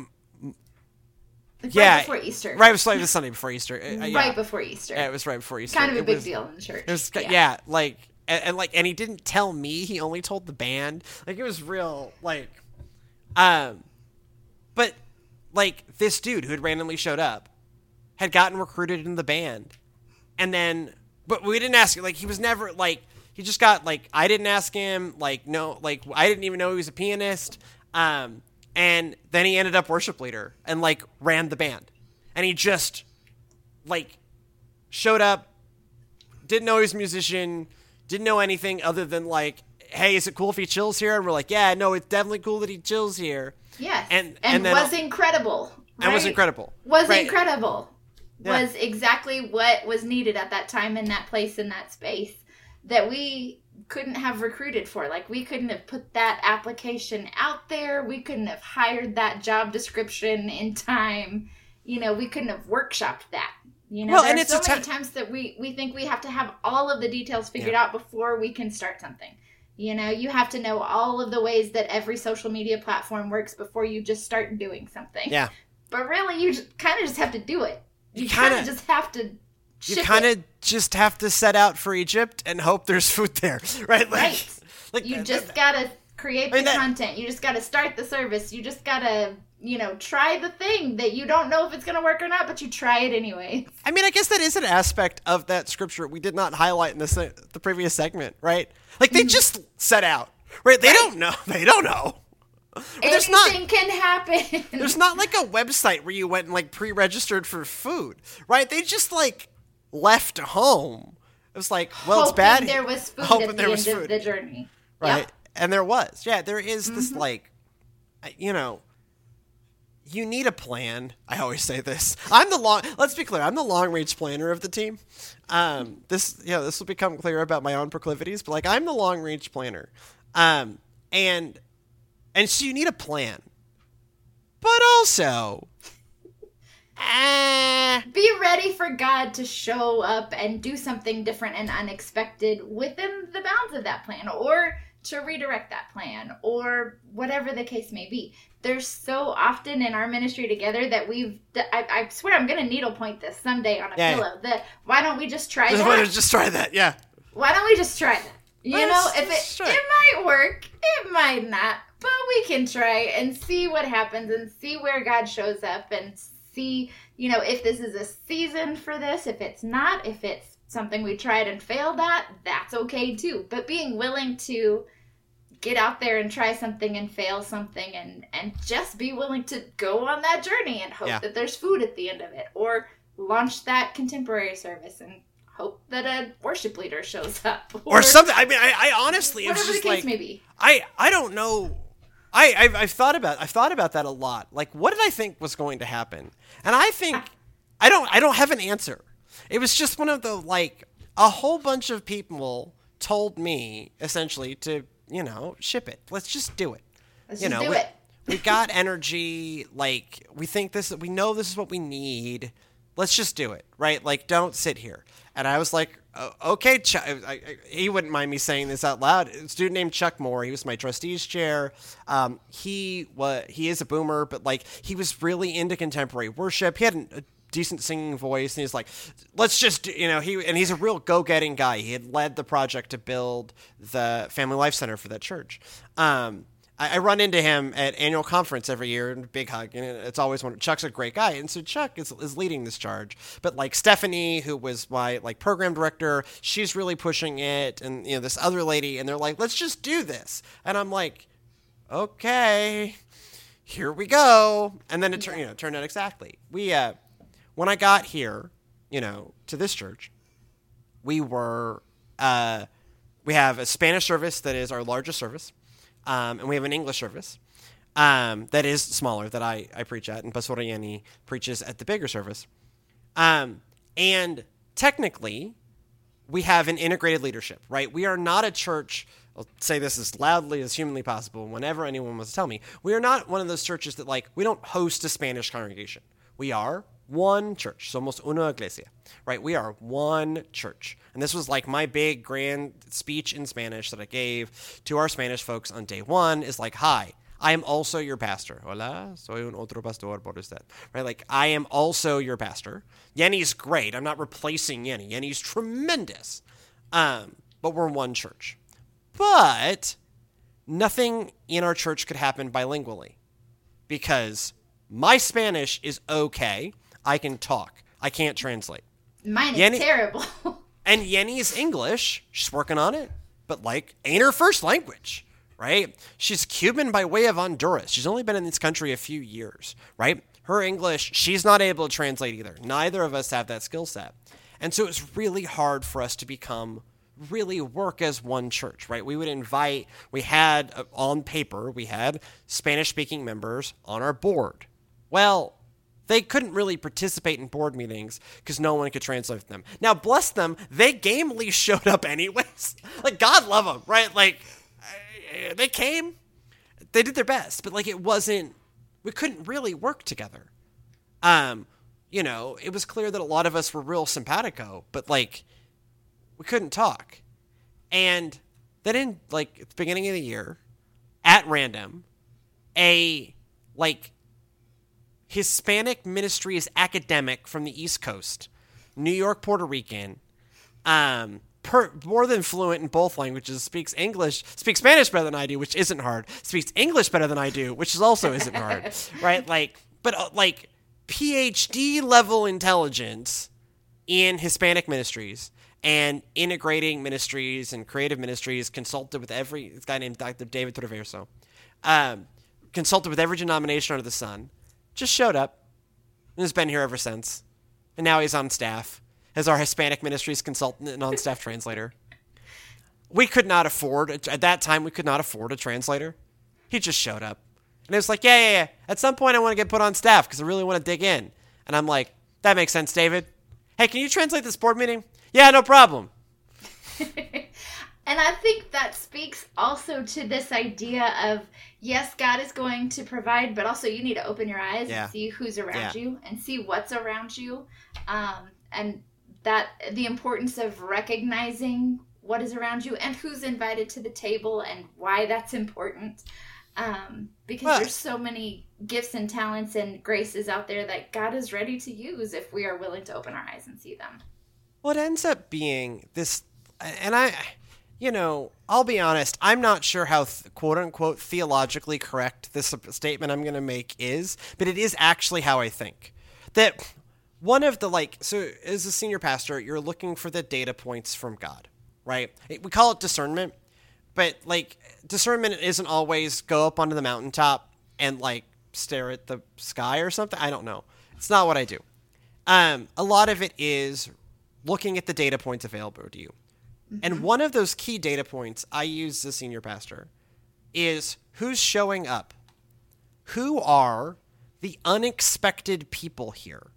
Like yeah, right before Easter. Right, it was like the Sunday before Easter. Uh, yeah. Right before Easter. Yeah, it was right before Easter. Kind of a it big was, deal in the church. It was, yeah. yeah, like and, and, like, and he didn't tell me. He only told the band. Like, it was real. Like, um, but like this dude who had randomly showed up had gotten recruited in the band and then but we didn't ask him. like he was never like he just got like I didn't ask him like no like I didn't even know he was a pianist um and then he ended up worship leader and like ran the band and he just like showed up didn't know he was a musician didn't know anything other than like hey is it cool if he chills here and we're like yeah no it's definitely cool that he chills here yes and and, and then, was incredible right? and was incredible was right. incredible yeah. was exactly what was needed at that time in that place in that space that we couldn't have recruited for. Like we couldn't have put that application out there. We couldn't have hired that job description in time. You know, we couldn't have workshopped that. You know, well, there are so many times that we we think we have to have all of the details figured yeah. out before we can start something. You know, you have to know all of the ways that every social media platform works before you just start doing something. Yeah. But really, you kind of just have to do it you kind of just have to. You kind of just have to set out for Egypt and hope there's food there, right? Like, right. Like you just gotta create the I mean, that, content. You just gotta start the service. You just gotta you know, try the thing that you don't know if it's going to work or not, but you try it anyway. I mean, I guess that is an aspect of that scripture we did not highlight in this the previous segment, right? Like they mm-hmm. just set out, right? They right. don't know. They don't know. There's Anything not, can happen. There's not like a website where you went and like pre-registered for food, right? They just like left home. It was like, well, Hoping it's bad. There was food Hoping at the end food. of the journey, right? Yep. And there was, yeah, there is mm-hmm. this like, you know, you need a plan. I always say this. I'm the long. Let's be clear. I'm the long range planner of the team. Um, this, yeah, this will become clear about my own proclivities, but like I'm the long range planner. Um, and and so you need a plan. But also, eh. Be ready for God to show up and do something different and unexpected within the bounds of that plan or to redirect that plan or whatever the case may be. There's so often in our ministry together that we've, I, I swear I'm going to needlepoint this someday on a Yeah, yeah. pillow that why don't we just try Just, that? just try that. Yeah. Why don't we just try that? You Let's know, if it, it. it might work, it might not, but we can try and see what happens and see where God shows up and see, you know, if this is a season for this, if it's not, if it's something we tried and failed at, that's okay too. But being willing to get out there and try something and fail something and and just be willing to go on that journey and hope Yeah. that there's food at the end of it or launch that contemporary service and hope that a worship leader shows up Or something. I mean, I, I honestly, whatever the case like, may be. I, I don't know. I, I've, I've thought about, I've thought about that a lot. Like, what did I think was going to happen? And I think, I don't, I don't have an answer. It was just one of the like, a whole bunch of people told me essentially to, you know, ship it. Let's just do it. Let's you just know, do we, it. we got energy. Like, we think this, we know this is what we need. Let's just do it, right? Like, don't sit here. And I was like, "O- okay, Chuck. I, I, he wouldn't mind me saying this out loud. A student named Chuck Moore. He was my trustees chair. Um, he was he is a boomer, but like he was really into contemporary worship. He had an, a decent singing voice, and he's like, let's just you know he and he's a real go getting guy. He had led the project to build the Family Life Center for that church. Um, I, I run into him at annual conference every year and big hug and it's always one chuck's a great guy and so chuck is, is leading this charge. But like stephanie who was my like program director she's really pushing it and you know this other lady and they're like let's just do this. And i'm like okay here we go. And then it turned you know turned out exactly. We uh when i got here you know to this church we were uh, we have a Spanish service that is our largest service, um, and we have an English service um, that is smaller that I, I preach at, and Pastor preaches at the bigger service. Um, and technically, we have an integrated leadership, right? We are not a church. I'll say this as loudly as humanly possible. Whenever anyone wants to tell me, we are not one of those churches that like we don't host a Spanish congregation. We are one church. Somos una iglesia, right? We are one church. And this was like my big grand speech in Spanish that I gave to our Spanish folks on day one is like, hi, I am also your pastor. Hola, soy un otro pastor por usted. Right? Like, I am also your pastor. Yenny's great. I'm not replacing Yenny. Yenny's tremendous. Um, but we're one church. But nothing in our church could happen bilingually because my Spanish is okay. I can talk. I can't translate. Mine is terrible. And Yenny's English, she's working on it, but like ain't her first language, right? She's Cuban by way of Honduras. She's only been in this country a few years, right? Her English, she's not able to translate either. Neither of us have that skill set. And so it's really hard for us to become really work as one church, right? We would invite, we had uh, on paper, we had Spanish speaking members on our board. Well, they couldn't really participate in board meetings because no one could translate them. Now, bless them, they gamely showed up anyways. like, God love them, right? Like, uh, they came, they did their best, but like, it wasn't, we couldn't really work together. Um, you know, it was clear that a lot of us were real simpatico, but like, we couldn't talk. And then in like at the beginning of the year, at random, a like Hispanic Ministries academic from the East Coast, New York, Puerto Rican, um, per, more than fluent in both languages, speaks English, speaks Spanish better than I do, which isn't hard, speaks English better than I do, which is also isn't hard, right? Like, but uh, like PhD level intelligence in Hispanic ministries and integrating ministries and creative ministries, consulted with every this guy named Dr. David Traverso, um, consulted with every denomination under the sun, just showed up and has been here ever since. And now he's on staff as our Hispanic ministries consultant and on staff translator. We could not afford, at that time, we could not afford a translator. He just showed up. And it was like, yeah, yeah, yeah. At some point, I want to get put on staff because I really want to dig in. And I'm like, that makes sense, David. Hey, can you translate this board meeting? Yeah, no problem. And I think that speaks also to this idea of yes, God is going to provide, but also you need to open your eyes Yeah. and see who's around Yeah. you and see what's around you. Um, and that the importance of recognizing what is around you and who's invited to the table and why that's important. Um, because Well- there's so many gifts and talents and graces out there that God is ready to use if we are willing to open our eyes and see them. what ends up being this and i you know i'll be honest i'm not sure how th- quote unquote theologically correct this statement i'm going to make is but it is actually how i think. That one of the like so as a senior pastor you're looking for the data points from god right? We call it discernment but like discernment isn't always go up onto the mountaintop and like stare at the sky or something i don't know. It's not what i do. Um, a lot of it is looking at the data points available to you. And mm-hmm. one of those key data points I use as a senior pastor is who's showing up. Who are the unexpected people here?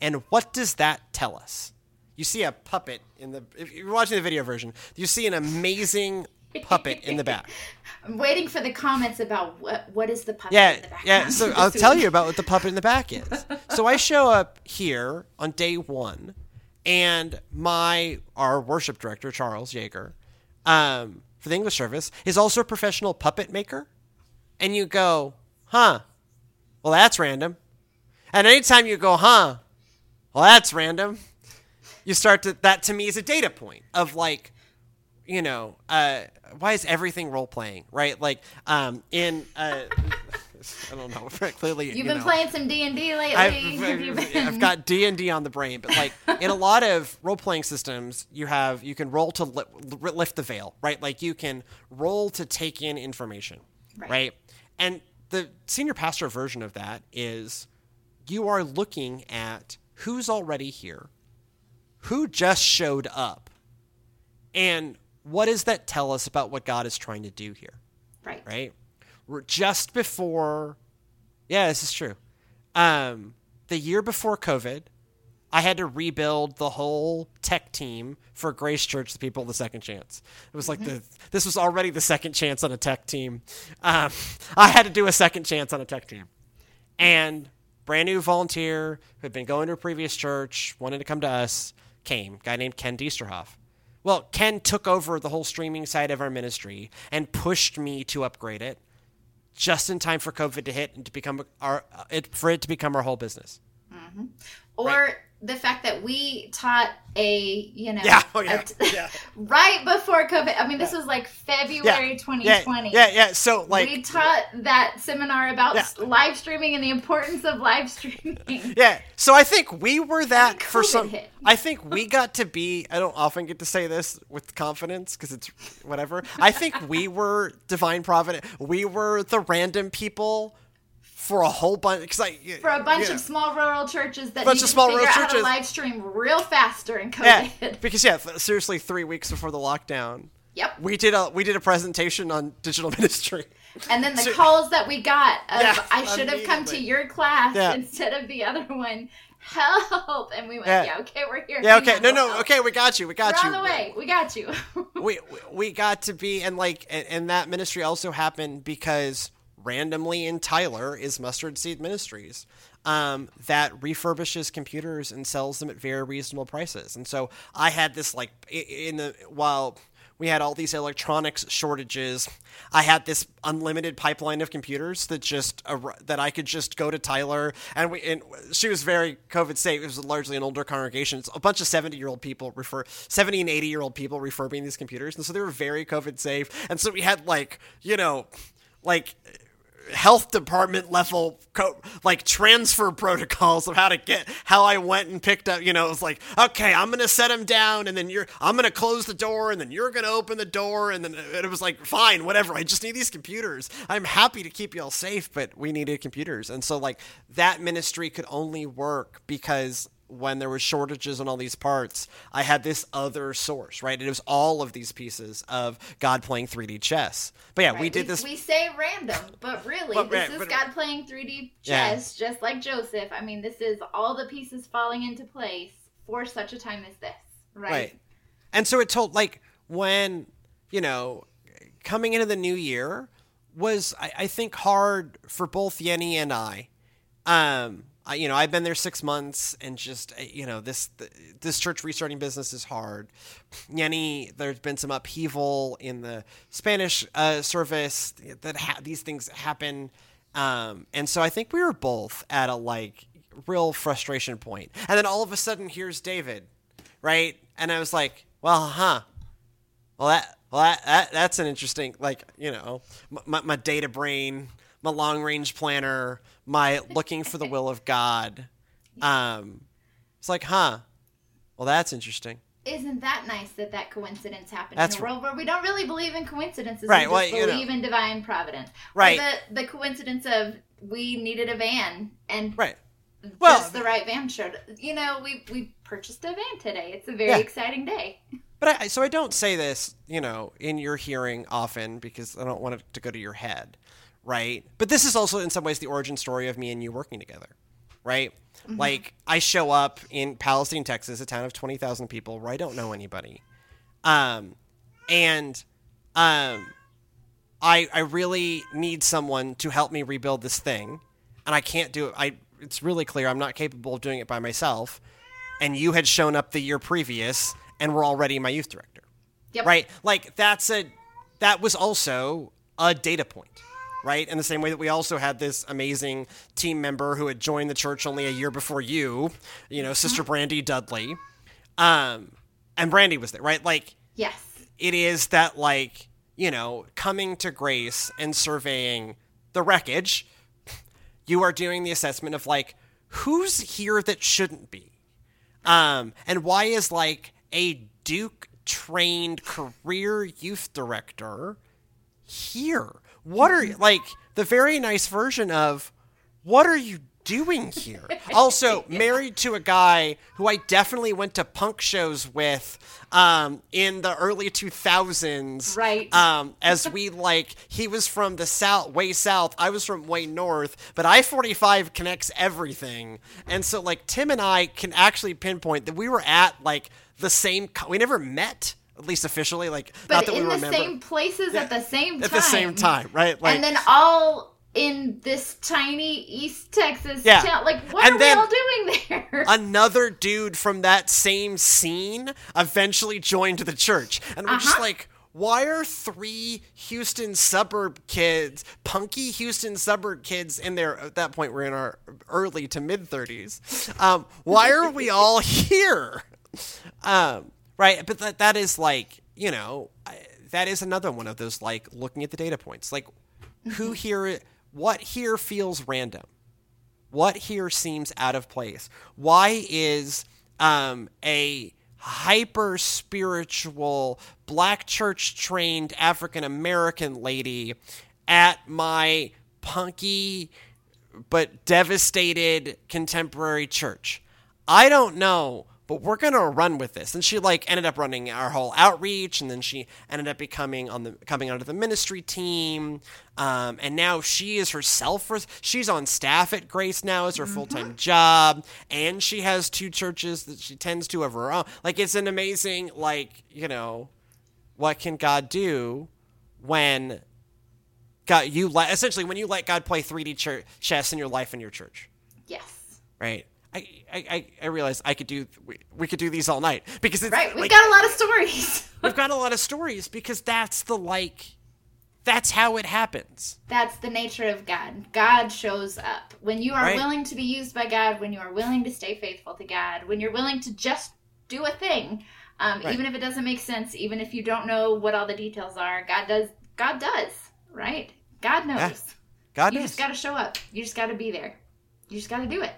And what does that tell us? You see a puppet in the if you're watching the video version, you see an amazing puppet in the back. I'm waiting for the comments about what what is the puppet Yeah, in the yeah. So I'll tell you about what the puppet in the back is. So I show up here on day one, and my our worship director Charles Yeager, um, for the English service, is also a professional puppet maker. And you go, huh? Well, that's random. And anytime you go, huh? Well, that's random. You start to that to me is a data point of like you know, uh, why is everything role playing, right? Like, um, in, uh, I don't know, clearly, You've you been know, playing some D and D lately. I've, I've, been- I've got D and D on the brain, but like in a lot of role playing systems, you have you can roll to li- lift the veil, right? Like you can roll to take in information, Right. right? And the senior pastor version of that is you are looking at who's already here, who just showed up, and what does that tell us about what God is trying to do here? right. right? Just before, yeah, this is true. Um, the year before COVID, I had to rebuild the whole tech team for Grace Church, the people of the second chance. It was like the this was already the second chance on a tech team. Um, I had to do a second chance on a tech team, and brand new volunteer who had been going to a previous church, wanted to come to us, came. Guy named Ken Diesterhoff. Well, Ken took over the whole streaming side of our ministry and pushed me to upgrade it just in time for COVID to hit and to become our uh, it for it to become our whole business. Mm-hmm. Or Right. The fact that we taught a you know Yeah, oh, yeah, a yeah. right before COVID. I mean, this was like February Yeah, 2020. yeah, yeah. So like, we taught that seminar about Yeah. live streaming and the importance of live streaming. yeah. So I think we were that for some. hit. I think we got to be. I don't often get to say this with confidence because it's whatever. I think we were divine providence. We were the random people for a whole bunch. Because I For a bunch know. of small rural churches that Bunch of small rural churches. live stream real fast during Yeah, COVID. because yeah, seriously, three weeks before the lockdown, Yep. we did a we did a presentation on digital ministry. And then the So- calls that we got of Yeah, I should have come to your class Yeah. instead of the other one. Help! And we went, Yeah. yeah, okay, we're here. Yeah, okay, no, no, help. okay, we got you, we got We're you. on the way. We got you. we we got to be and like and, and that ministry also happened because randomly in Tyler is Mustard Seed Ministries um, that refurbishes computers and sells them at very reasonable prices. And so I had this like in the while we had all these electronics shortages. I had this unlimited pipeline of computers that just that I could just go to Tyler and we and she was very COVID safe. It was largely an older congregation. It's a bunch of seventy year old people refer seventy and eighty year old people refurbing these computers, and so they were very COVID safe. And so we had like you know like health department level co- like transfer protocols of how to get how I went and picked up you know it was like okay I'm gonna set him down and then you're I'm gonna close the door and then you're gonna open the door and then it was like fine whatever I just need these computers. I'm happy to keep y'all safe but we needed computers. And so like that ministry could only work because when there was shortages on all these parts, I had this other source, right? It was all of these pieces of God playing 3D chess. But yeah, we Right, did this. We say random, but really, But, this right, is but- God playing 3D Yeah. chess, just like Joseph. I mean, this is all the pieces falling into place for such a time as this, right? Right. And so it told like when you know, coming into the new year was, I, I think, hard for both Yenny and I. Um, I, you know, I've been there six months, and just uh, you know, this this church restarting business is hard. Yenny, there's been some upheaval in the Spanish uh, service that ha- these things happen, um, and so I think we were both at a like real frustration point. And then all of a sudden, here's David, right? And I was like, well, huh. Well, that well that, that that's an interesting like you know my, my data brain my long range planner, my looking for the will of God. Um, it's like, huh? Well, that's interesting. Isn't that nice that that coincidence happened That's in a world where we don't really believe in coincidences? Right, We well, just you know. believe in divine providence. Or Right. the the coincidence of we needed a van and Right. Well- just the right van showed. You know, we we purchased a van today. It's a very Yeah. exciting day. But I, so I don't say this, you know, in your hearing often because I don't want it to go to your head, right? But this is also in some ways the origin story of me and you working together, right? Like I show up in Palestine, Texas, a town of twenty thousand people where I don't know anybody, um, and um, I I really need someone to help me rebuild this thing, and I can't do it. I it's really clear I'm not capable of doing it by myself. And you had shown up the year previous and were already my youth director, Yep. right? Like that's a that was also a data point, right? In the same way that we also had this amazing team member who had joined the church only a year before you, you know, Sister Brandy Dudley, um, and Brandy was there, right? Like Yes. it is that like you know coming to grace and surveying the wreckage you are doing the assessment of like who's here that shouldn't be um and why is like a duke trained career youth director here what are like the very nice version of what are you doing here? Also married to a guy who i definitely went to punk shows with um, in the early 2000s Right. um, as we like he was from the south way south i was from way north but i-45 connects everything. And so like tim and i can actually pinpoint that we were at like the same co- we never met at least officially like not But that we in the remember same places at the same time. at the same time right like and then all in this tiny East Texas Yeah. town. Like, what And are then- we all doing there? another dude from that same scene eventually joined the church. And we're just Uh-huh. like, why are three Houston suburb kids, punky Houston suburb kids in there? At that point, we're in our early to mid 30s. Um, why are we all here? Um, right. But that, that is like, you know, that is another one of those, like, looking at the data points. Like, who here, what here feels random? what here seems out of place? Why is um, a hyper spiritual black church trained African American lady at my punky but devastated contemporary church? I don't know, but we're gonna run with this. And she like ended up running our whole outreach, and then she ended up becoming on the coming onto the ministry team. Um, and now she is herself. She's on staff at Grace now as her full time job, and she has two churches that she tends to of her own. Like it's an amazing like you know, what can God do when God you let essentially when you let God play 3D church, chess in your life and your church yes. right? I, I, I- I realized I could do we, we could do these all night because it's Right. We've like, got a lot of stories. we've got a lot of stories because that's the like that's how it happens. That's the nature of God. God shows up. When you are Right. willing to be used by God, when you are willing to stay faithful to God, when you're willing to just do a thing, um, Right. even if it doesn't make sense, even if you don't know what all the details are, God does. God does. Right? God knows. Yeah. God You knows just got to show up. You just got to be there. You just got to do it.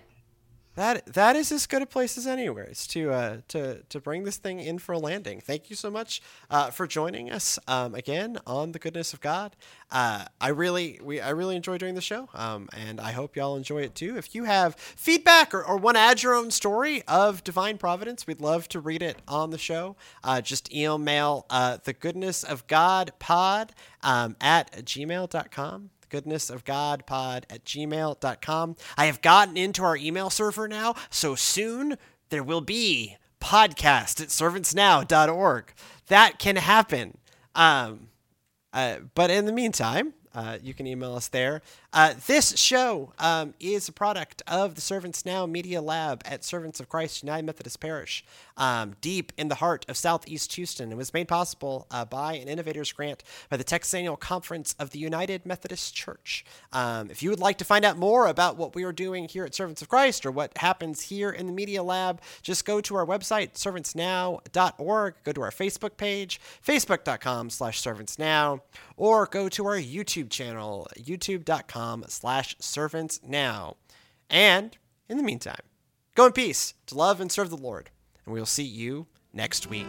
That that is as good a place as anywhere is to uh, to to bring this thing in for a landing. Thank you so much uh, for joining us um, again on the goodness of God. Uh, I really we I really enjoy doing the show, um, and I hope y'all enjoy it too. If you have feedback or, or want to add your own story of divine providence, we'd love to read it on the show. Uh, just email uh, the goodness of God pod um, at gmail.com goodness of god pod at gmail.com i have gotten into our email server now so soon there will be podcast at servantsnow.org that can happen. Um, uh, but in the meantime, uh, you can email us there. Uh, this show um, is a product of the Servants Now Media Lab at Servants of Christ United Methodist Parish, um, deep in the heart of Southeast Houston. It was made possible uh, by an Innovators Grant by the Texas Annual Conference of the United Methodist Church. Um, if you would like to find out more about what we are doing here at Servants of Christ or what happens here in the Media Lab, just go to our website, servantsnow.org, go to our Facebook page, facebook.com slash servantsnow, or go to our YouTube channel, youtube.com slash servants now. And in the meantime, go in peace to love and serve the Lord. And we'll see you next week.